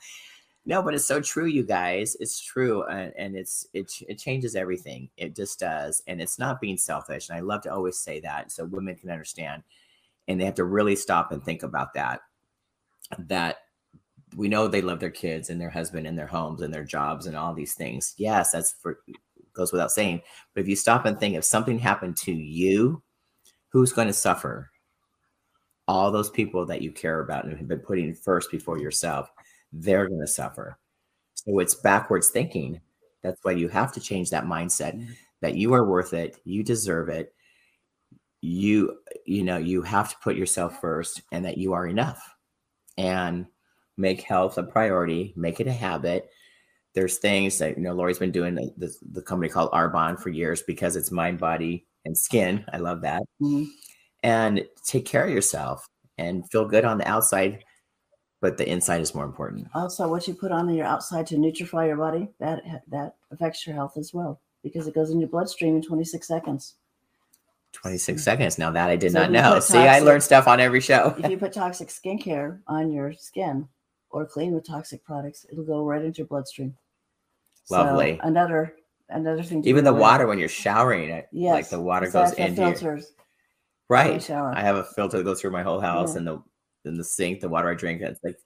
no, but it's so true, you guys. It's true, and, and it's it it changes everything. It just does, and it's not being selfish. And I love to always say that so women can understand and they have to really stop and think about that that we know they love their kids and their husband and their homes and their jobs and all these things yes that's for goes without saying. But if you stop and think if something happened to you who's going to suffer? All those people that you care about and have been putting first before yourself they're going to suffer. So it's backwards thinking. That's why you have to change that mindset mm-hmm. that you are worth it you deserve it. You you know you have to put yourself first and that you are enough. And make health a priority make it a habit there's things that you know lori's been doing the, the company called arbonne for years because it's mind body and skin i love that mm-hmm. and take care of yourself and feel good on the outside but the inside is more important also what you put on your outside to nutrify your body that that affects your health as well because it goes in your bloodstream in 26 seconds 26 seconds. Now that I did so not know. See, I learned stuff on every show. if you put toxic skincare on your skin or clean with toxic products, it'll go right into your bloodstream. Lovely. So another another thing. Even the water when you're showering, it yes, like the water goes into filters. Your, right. I have a filter that goes through my whole house yeah. and the in the sink, the water I drink. It's like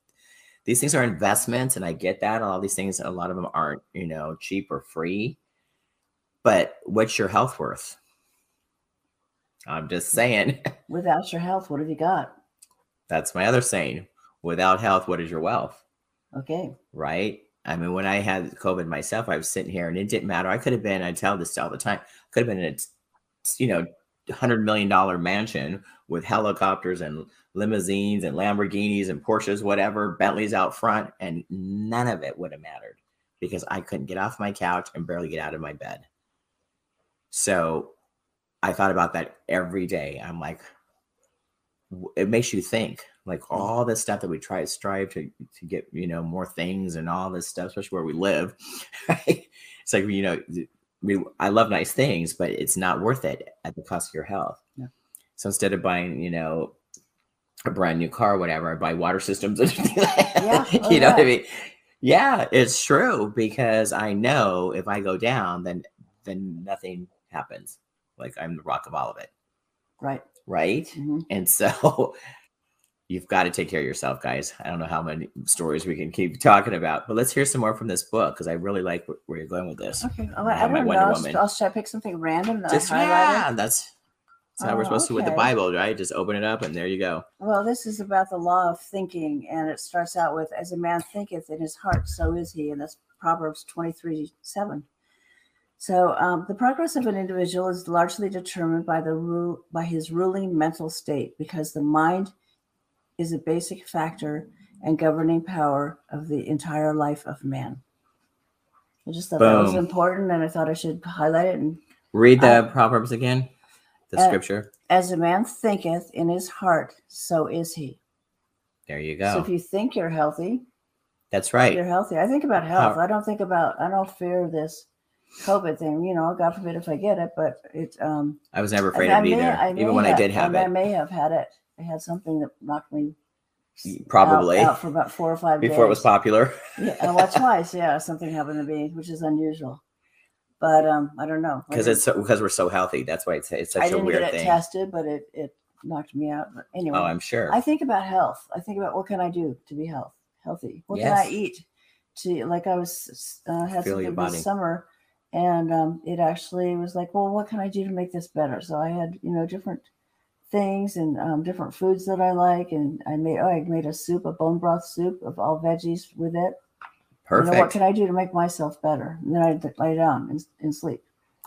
these things are investments, and I get that. A lot of these things, a lot of them aren't, you know, cheap or free But what's your health worth? I'm just saying. Without your health, what have you got? That's my other saying. Without health, what is your wealth? Okay. Right? I mean, when I had COVID myself, I was sitting here and it didn't matter. I could have been, I tell this all the time, could have been in a, you know, hundred million dollar mansion with helicopters and limousines and Lamborghinis and Porsches, whatever, Bentleys out front, and none of it would have mattered because I couldn't get off my couch and barely get out of my bed. So I thought about that every day. I'm like, it makes you think like all this stuff that we try to strive to to get you know more things and all this stuff especially where we live right? It's like you know we i love nice things but it's not worth it at the cost of your health. Yeah. so instead of buying you know a brand new car or whatever i buy water systems and Yeah. Oh, you know what i mean? Yeah it's true because i know if i go down then then nothing happens. Like i'm the rock of all of it. Right. Right hmm and so you've got to take care of yourself, guys. I don't know how many stories we can keep talking about, but let's hear some more from this book because I really like where you're going with this. Okay. Oh, I don't know. I'll. I'll, should I pick something random that Just yeah, that's that's how we're Oh, supposed to with the. Bible, right? Just open it up and there you go. Well, this is about the law of thinking, and it starts out with, As a man thinketh in his heart, so is he. And that's Proverbs 23 7. So, um, the progress of an individual is largely determined by the rule by his ruling mental state, because the mind is a basic factor and governing power of the entire life of man. I just thought that was important, and I thought I should highlight it. And Read the Proverbs again, the uh, scripture. as a man thinketh in his heart, so is he. There you So go. if you think you're healthy, That's right. you're healthy. I think about health. I don't think about. I don't fear this COVID thing. You know, God forbid if I get it, but it. Um, I was never afraid I of it may- either, I even when I did have I it. I may have had it. I had something that knocked me Probably out, for about four or five before it was popular. Yeah, well, twice. Yeah, something happened to me, which is unusual. But um, I don't know. Because didn't- it's so, because we're so healthy. That's why it's it's I such a didn't weird get it thing. tested, but it it knocked me out. But anyway, Oh, I'm sure. I think about health. I think about what can I do to be health healthy. What can I eat to like I was uh, had Feel something this summer, and um, it actually was like, well, what can I do to make this better? So I had you know different things and um, different foods that I like, and I made oh I made a soup, a bone broth soup of all veggies with it. Perfect. You know, what can I do to make myself better? And then I lay down and, and sleep.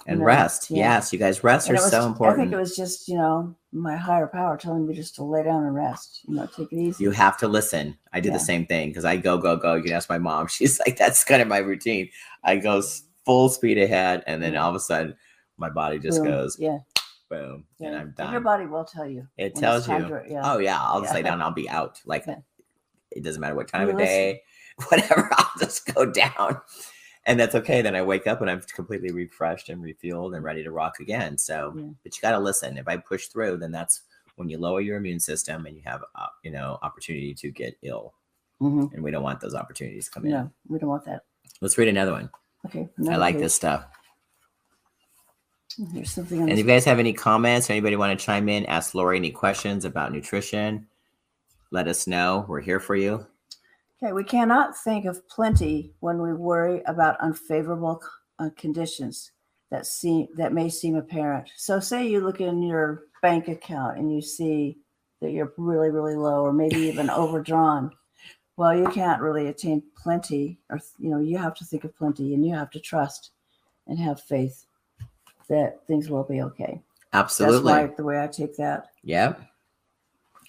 and know, rest. yeah. Yes, you guys, rest And are was, so I think it was just you know my higher power telling me just to lay down and rest. You know, take it easy. you have to listen. I did Yeah. the same thing because I go, go, go. You can ask my mom. She's like, that's kind of my routine. I go full speed ahead, and then all of a sudden, my body just Boom. goes yeah. boom, Yeah. and I'm And Your body will tell you. It tells you. to- yeah. Oh yeah, I'll just lay down. I'll be out. Like it doesn't matter what time You of listen. day, whatever. I'll just go down, and that's okay. Then I wake up and I'm completely refreshed and refueled and ready to rock again. So, but you got to listen. If I push through, then that's when you lower your immune system and you have, uh, you know, opportunity to get ill, Mhm. and we don't want those opportunities to come in. No, we don't want that. Let's read another one. Okay. I like page. this stuff. There's something And if you guys have any comments or anybody want to chime in, ask Lori any questions about nutrition, let us know. We're here for you. Okay, we cannot think of plenty when we worry about unfavorable uh, conditions that seem that may seem apparent. So, say you look in your bank account and you see that you're really, really low, or maybe even overdrawn. Well, you can't really attain plenty, or you know, you have to think of plenty, and you have to trust and have faith that things will be okay. Absolutely. That's why the way I take that. Yep.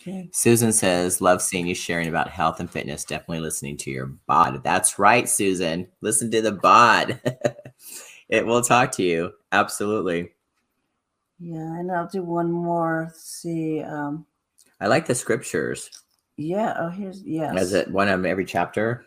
Okay. Susan says, love seeing you sharing about health and fitness. Definitely listening to your bod. That's right, Susan. Listen to the bod. it will talk to you. Absolutely. Yeah, and I'll do one more. Let's see. Um, I like the scriptures. Yeah. Oh, here's yes. Is it one of every chapter?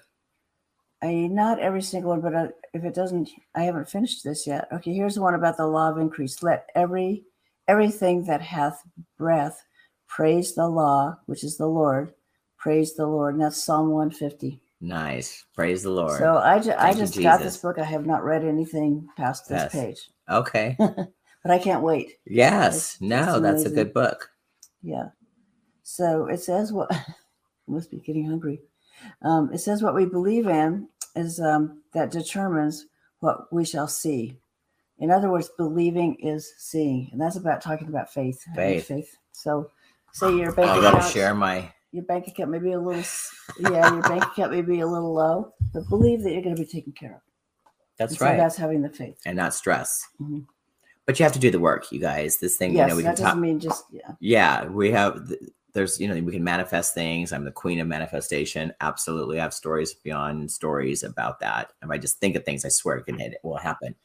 I not every single one, but uh, if it doesn't, I haven't finished this yet. Okay, here's one about the law of increase. Let every everything that hath breath praise the law, which is the Lord. Praise the Lord, and that's Psalm 150. Nice. Praise the Lord. So I, ju- I Thank just got this book. I have not read anything past this Yes. page, okay. but I can't wait. Yes. It's- no, it's that's a good book. Yeah. So it says what must be getting hungry. Um, it says what we believe in is um, that determines what we shall see. In other words, believing is seeing, and that's about talking about faith. Faith. Faith. So, say your bank I gotta account, share my. your bank account may be a little, yeah, your bank account may be a little low, but believe that you're going to be taken care of. That's And so right, that's having the faith. and not stress. Mhm. But you have to do the work, you guys. This thing, Yes, you know, we that can doesn't talk. mean just yeah. Yeah, we have. Th- There's, you know, we can manifest things. I'm the queen of manifestation. Absolutely, I have stories beyond stories about that. If I just think of things, I swear it can it will happen.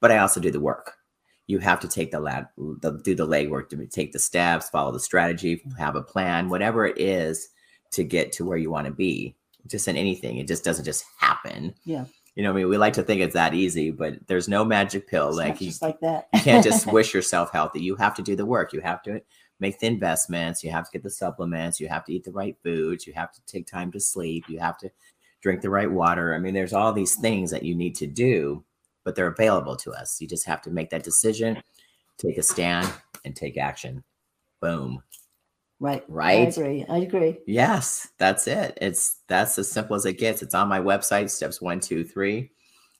But I also do the work. You have to take the lab, the, do the legwork to take the steps, follow the strategy, have a plan, whatever it is to get to where you want to be. Just in anything, it just doesn't just happen. Yeah. You know, I mean, we like to think it's that easy, but there's no magic pill. It's like you, like that. you can't just wish yourself healthy. You have to do the work. You have to make the investments. You have to get the supplements. You have to eat the right foods. You have to take time to sleep. You have to drink the right water. I mean, there's all these things that you need to do, but they're available to us. You just have to make that decision, take a stand, and take action. Boom. right. Right? I agree. I agree. Yes, that's it. It's that's as simple as it gets. It's on my website, steps one, two, three,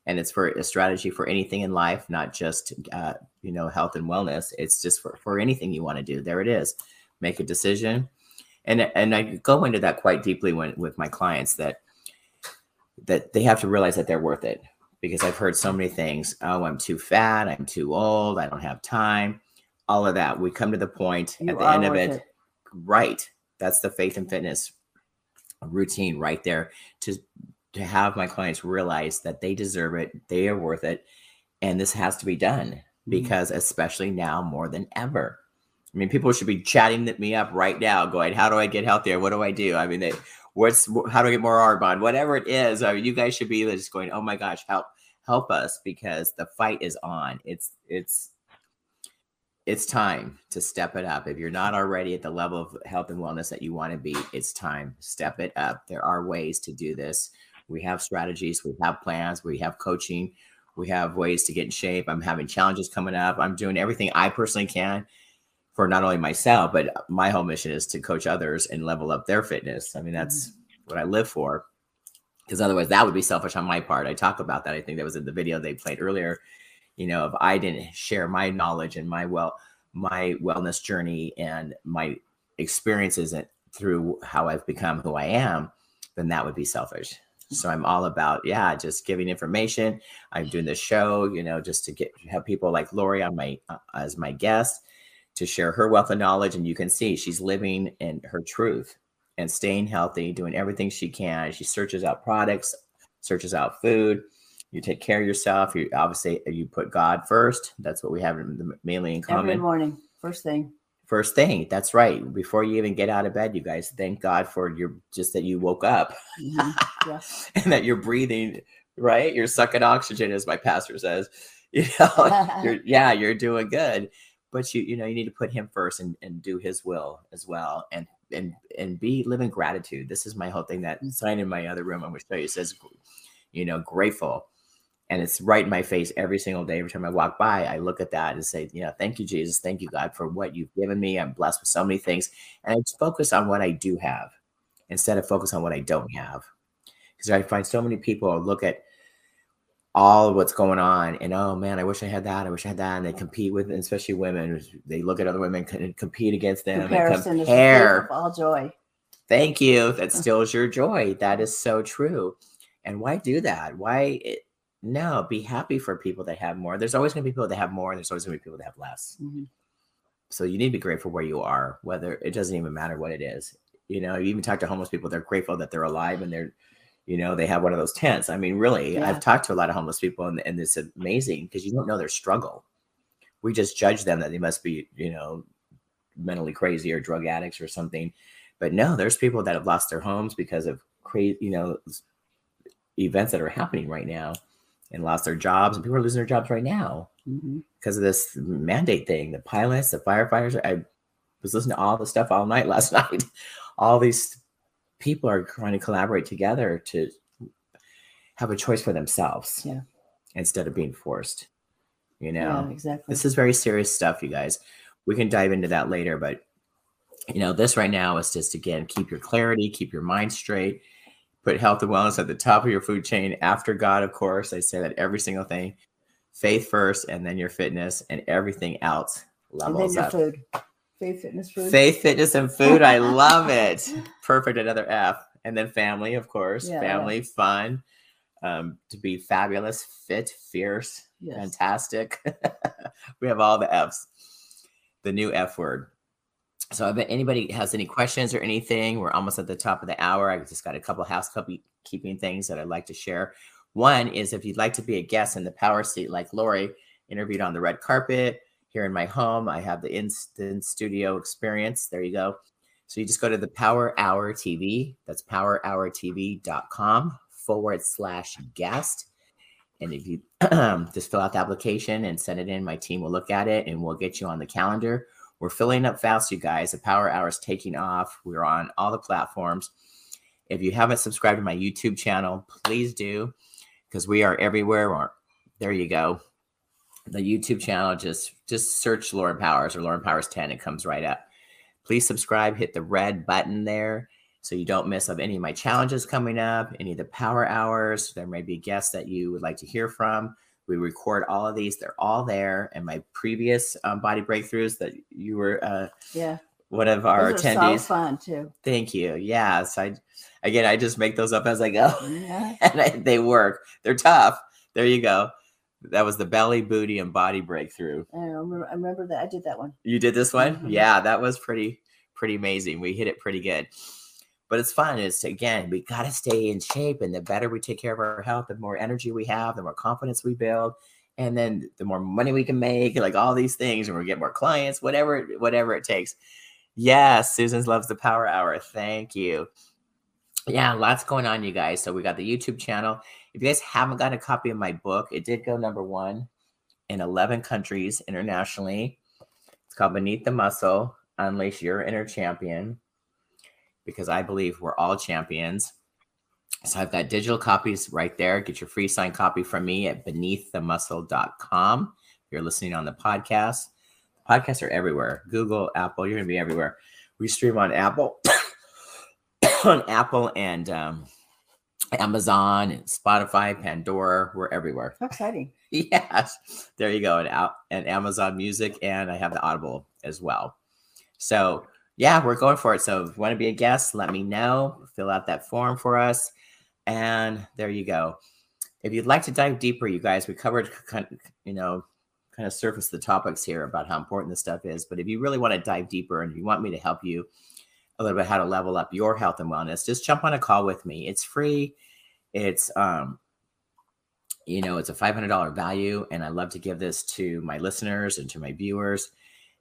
and it's for a strategy for anything in life, not just uh, you know health and wellness. It's just for for anything you want to do. There it is. Make a decision, and and I go into that quite deeply when with my clients that that they have to realize that they're worth it because I've heard so many things. Oh, I'm too fat. I'm too old. I don't have time. All of that. We come to the point You at the end of worth it right that's the faith and fitness routine right there to to have my clients realize that they deserve it they are worth it and this has to be done Mhm. because especially now more than ever i mean people should be chatting me up right now going how do i get healthier what do i do i mean they, what's how do i get more arbonne whatever it is I mean, you guys should be just going oh my gosh help help us because the fight is on it's it's it's time to step it up. If you're not already at the level of health and wellness that you want to be, it's time. Step it up. There are ways to do this. We have strategies, we have plans, we have coaching, we have ways to get in shape. I'm having challenges coming up. I'm doing everything I personally can for not only myself, but my whole mission is to coach others and level up their fitness. I mean, mm-hmm. that's what I live for. Because otherwise, that would be selfish on my part. I talk about that. I think that was in the video they played earlier you know if i didn't share my knowledge and my well my wellness journey and my experiences and through how i've become who i am then that would be selfish so i'm all about yeah just giving information i'm doing this show you know just to get have people like lori on my uh, as my guest to share her wealth of knowledge and you can see she's living in her truth and staying healthy doing everything she can she searches out products searches out food you take care of yourself. You obviously you put God first. That's what we have mainly in common. Every morning, first thing. First thing, that's right. Before you even get out of bed, you guys thank God for your just that you woke up Mhm. yeah. and that you're breathing. Right, you're sucking oxygen, as my pastor says. You know, you're yeah, you're doing good. But you you know you need to put Him first and and do His will as well, and and and be live in gratitude. This is my whole thing. That sign in my other room I'm going to show you says, you know, grateful and it's right in my face every single day. Every time I walk by, I look at that and say, you know, thank you, Jesus. Thank you, God, for what you've given me. I'm blessed with so many things. And I just focus on what I do have instead of focus on what I don't have. Because I find so many people look at all of what's going on and oh man, I wish I had that. I wish I had that. And they compete with, and especially women, they look at other women and compete against them and Comparison is the compare. of all joy. Thank you. That steals your joy. That is so true. And why do that? Why? It, no, be happy for people that have more. There's always going to be people that have more, and there's always going to be people that have less. Mhm. So you need to be grateful where you are, whether it doesn't even matter what it is. You know, you even talk to homeless people, they're grateful that they're alive and they're, you know, they have one of those tents. I mean, really, Yeah. I've talked to a lot of homeless people, and, and it's amazing because you don't know their struggle. We just judge them that they must be, you know, mentally crazy or drug addicts or something. But no, there's people that have lost their homes because of crazy, you know, events that are happening right now and lost their jobs. And people are losing their jobs right now Mhm. because of this mandate thing. The pilots, the firefighters. I was listening to all the stuff all night last night. All these people are trying to collaborate together to have a choice for themselves Yeah. instead of being forced. You know, Yeah, exactly. this is very serious stuff, you guys. We can dive into that later, but you know, this right now is just again keep your clarity, keep your mind straight, put health and wellness at the top of your food chain after God, of course. I say that every single thing. Faith first, and then your fitness, and everything else levels up. food. Faith, fitness, food. Faith, fitness, and food. I love it. Perfect. Another F. And then family, of course. Yeah, yeah. family, fun. Um, to be fabulous, fit, fierce, Yes. fantastic. we have all the F's. The new F word. So if anybody has any questions or anything, we're almost at the top of the hour. I just got a couple housekeeping things that I'd like to share. One is if you'd like to be a guest in the power seat, like Lori interviewed on the red carpet here in my home, I have the instant studio experience. There you go. So you just go to the Power Hour TV. That's powerhourtv.com forward slash guest. And if you just fill out the application and send it in, my team will look at it and we'll get you on the calendar. We're filling up fast, you guys. The Power Hour is taking off. We're on all the platforms. If you haven't subscribed to my YouTube channel, please do because we are everywhere. Or there you go. The YouTube channel, just just search Lauren Powers or Lauren Powers 10. It comes right up. Please subscribe, hit the red button there so you don't miss of any of my challenges coming up, any of the power hours. There may be guests that you would like to hear from. We record all of these; they're all there. And my previous um, body breakthroughs that you were uh, Yeah. one of our Those attendees. so fun too. Thank you. Yes, I again, I just make those up as I go, Yeah. and I, they work. They're tough. There you go. That was the belly, booty, and body breakthrough. I remember, I remember that I did that one. You did this one? Mhm. Yeah, that was pretty pretty amazing. We hit it pretty good. But it's fun. It's again, we got to stay in shape and the better we take care of our health, the more energy we have, the more confidence we build, and then the more money we can make, like all these things and we get more clients, whatever whatever it takes. Yes, Susan's loves the power hour. Thank you. Yeah, lots going on, you guys. So we got the YouTube channel. If you guys haven't got a copy of my book, it did go number one in 11 countries internationally. It's called Beneath the Muscle Unleash Your Inner Champion because I believe we're all champions. So I've got digital copies right there. Get your free signed copy from me at beneaththemuscle.com. If you're listening on the podcast, podcasts are everywhere Google, Apple, you're going to be everywhere. We stream on Apple, on Apple and um, Amazon and Spotify, Pandora. We're everywhere. How exciting. Yes, there you go, and out and Amazon Music, and I have the Audible as well. So yeah, we're going for it. So if you want to be a guest, let me know. Fill out that form for us, and there you go. If you'd like to dive deeper, you guys, we covered you know kind of surface the topics here about how important this stuff is. But if you really want to dive deeper, and you want me to help you a little bit how to level up your health and wellness, just jump on a call with me. It's free. It's um you know it's a $500 value and i love to give this to my listeners and to my viewers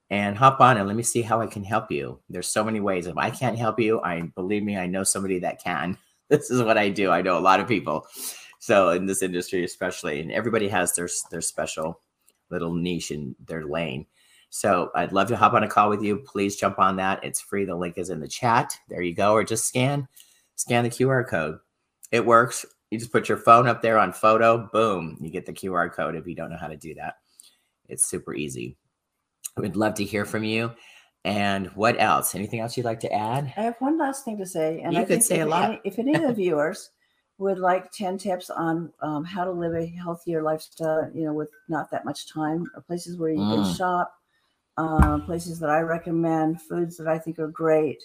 and hop on and let me see how i can help you. There's so many ways. If i can't help you i believe me i know somebody that can. This is what i do. I know a lot of people. So in this industry especially and everybody has their their special little niche in their lane. So i'd love to hop on a call with you. Please jump on that. It's free. The link is in the chat. There you go. Or just scan scan the qr code. It works. You just put your phone up there on photo, boom, you get the QR code if you don't know how to do that. It's super easy. We'd love to hear from you. And what else? Anything else you'd like to add? I have one last thing to say, and You I could say a lot. Any, if any of the viewers would like ten tips on um, how to live a healthier lifestyle, you know, with not that much time, or places where you Mm. can shop, um, places that I recommend, foods that I think are great,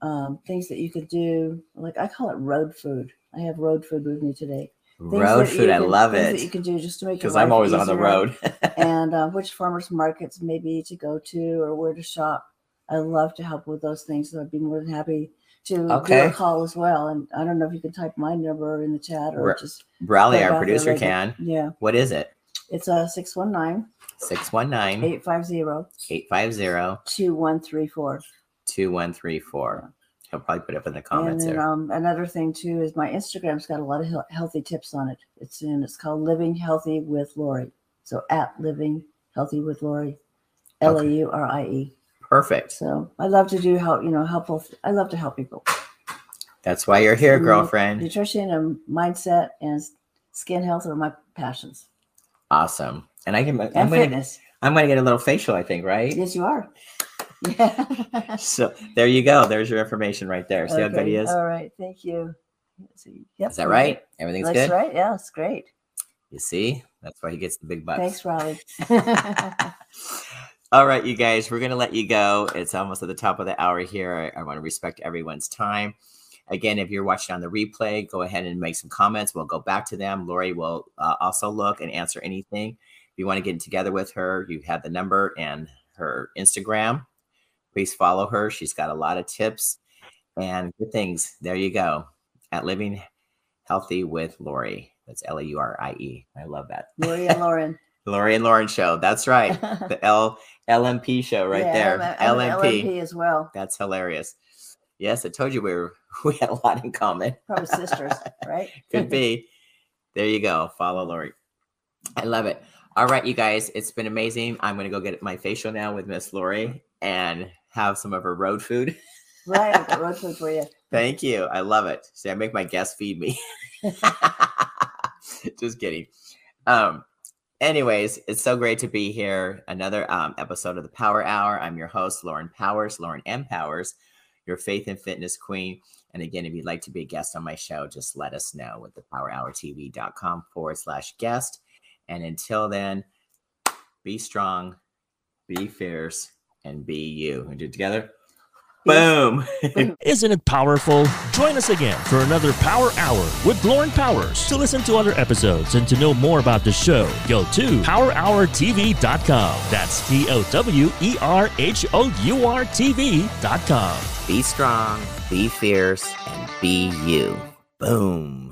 um, things that you could do, like I call it road food. I have road food with me today. Road food, I love things That you it. can do just to make Because I'm always on the road. and uh, which farmers markets maybe to go to or where to shop. I love to help with those things. So I'd be more than happy to do Okay. a call as well. And I don't know if you can type my number in the chat or Ra- just it our producer, can. Yeah, What is it? it's a 619 619 850 850 2134. 2134. He'll probably put it up in the And comments then there. um, another thing too is my Instagram's got a lot of heal- healthy tips on it. It's in it's called Living Healthy with Lori. So at Living Healthy with Lori, L A U R I E. Perfect. So I love to do help, you know, helpful. I love to help people. That's why you're here, Mhm. girlfriend. Nutrition and mindset and skin health are my passions. Awesome. And I can, I'm And gonna, fitness. I'm gonna get a little facial, I think, right? Yes, you are. Yeah. So there you go. There's your information right there. See how good he is? All right. Thank you. Yep. Is that right? good. Everything's That's good. right. Yeah, it's great. You see, That's why he gets the big bucks. Thanks, Raleigh. All right, you guys, we're going to let you go. It's almost at the top of the hour here. I, I want to respect everyone's time. Again, if you're watching on the replay, go ahead and make some comments. We'll go back to them. Lori will uh, also look and answer anything. If you want to get together with her, you have the number and her Instagram. Please follow her. She's got a lot of tips and good things. There you go. At Living Healthy with Lori. That's L A U R I E. I love that. Lori and Lauren. Lori and Lauren show. That's right. The L LMP show right Yeah, there. I'm I'm LMP. LMP as well. That's hilarious. Yes, I told you we were we had a lot in common. Probably sisters, right? Could be. There you go. Follow Lori. I love it. All right, you guys, it's been amazing. I'm gonna go get my facial now with Miss Lori and have some of her road food. right. Got road food for you. Thank you. I love it. See, I make my guests feed me. Just kidding. Um, anyways, it's so great to be here. Another um, episode of the Power Hour. I'm your host, Lauren Powers, Lauren M. Powers, your faith and fitness queen. And again, if you'd like to be a guest on my show, just let us know with the powerhourtv.com forward slash guest. And until then, be strong, be fierce, and be you. We do it together. Boom. Isn't it powerful? Join us again for another Power Hour with Lauren Powers. To listen to other episodes and to know more about the show, go to PowerHourTV.com. That's P O W E R H O U R TV.com. Be strong, be fierce, and be you. Boom.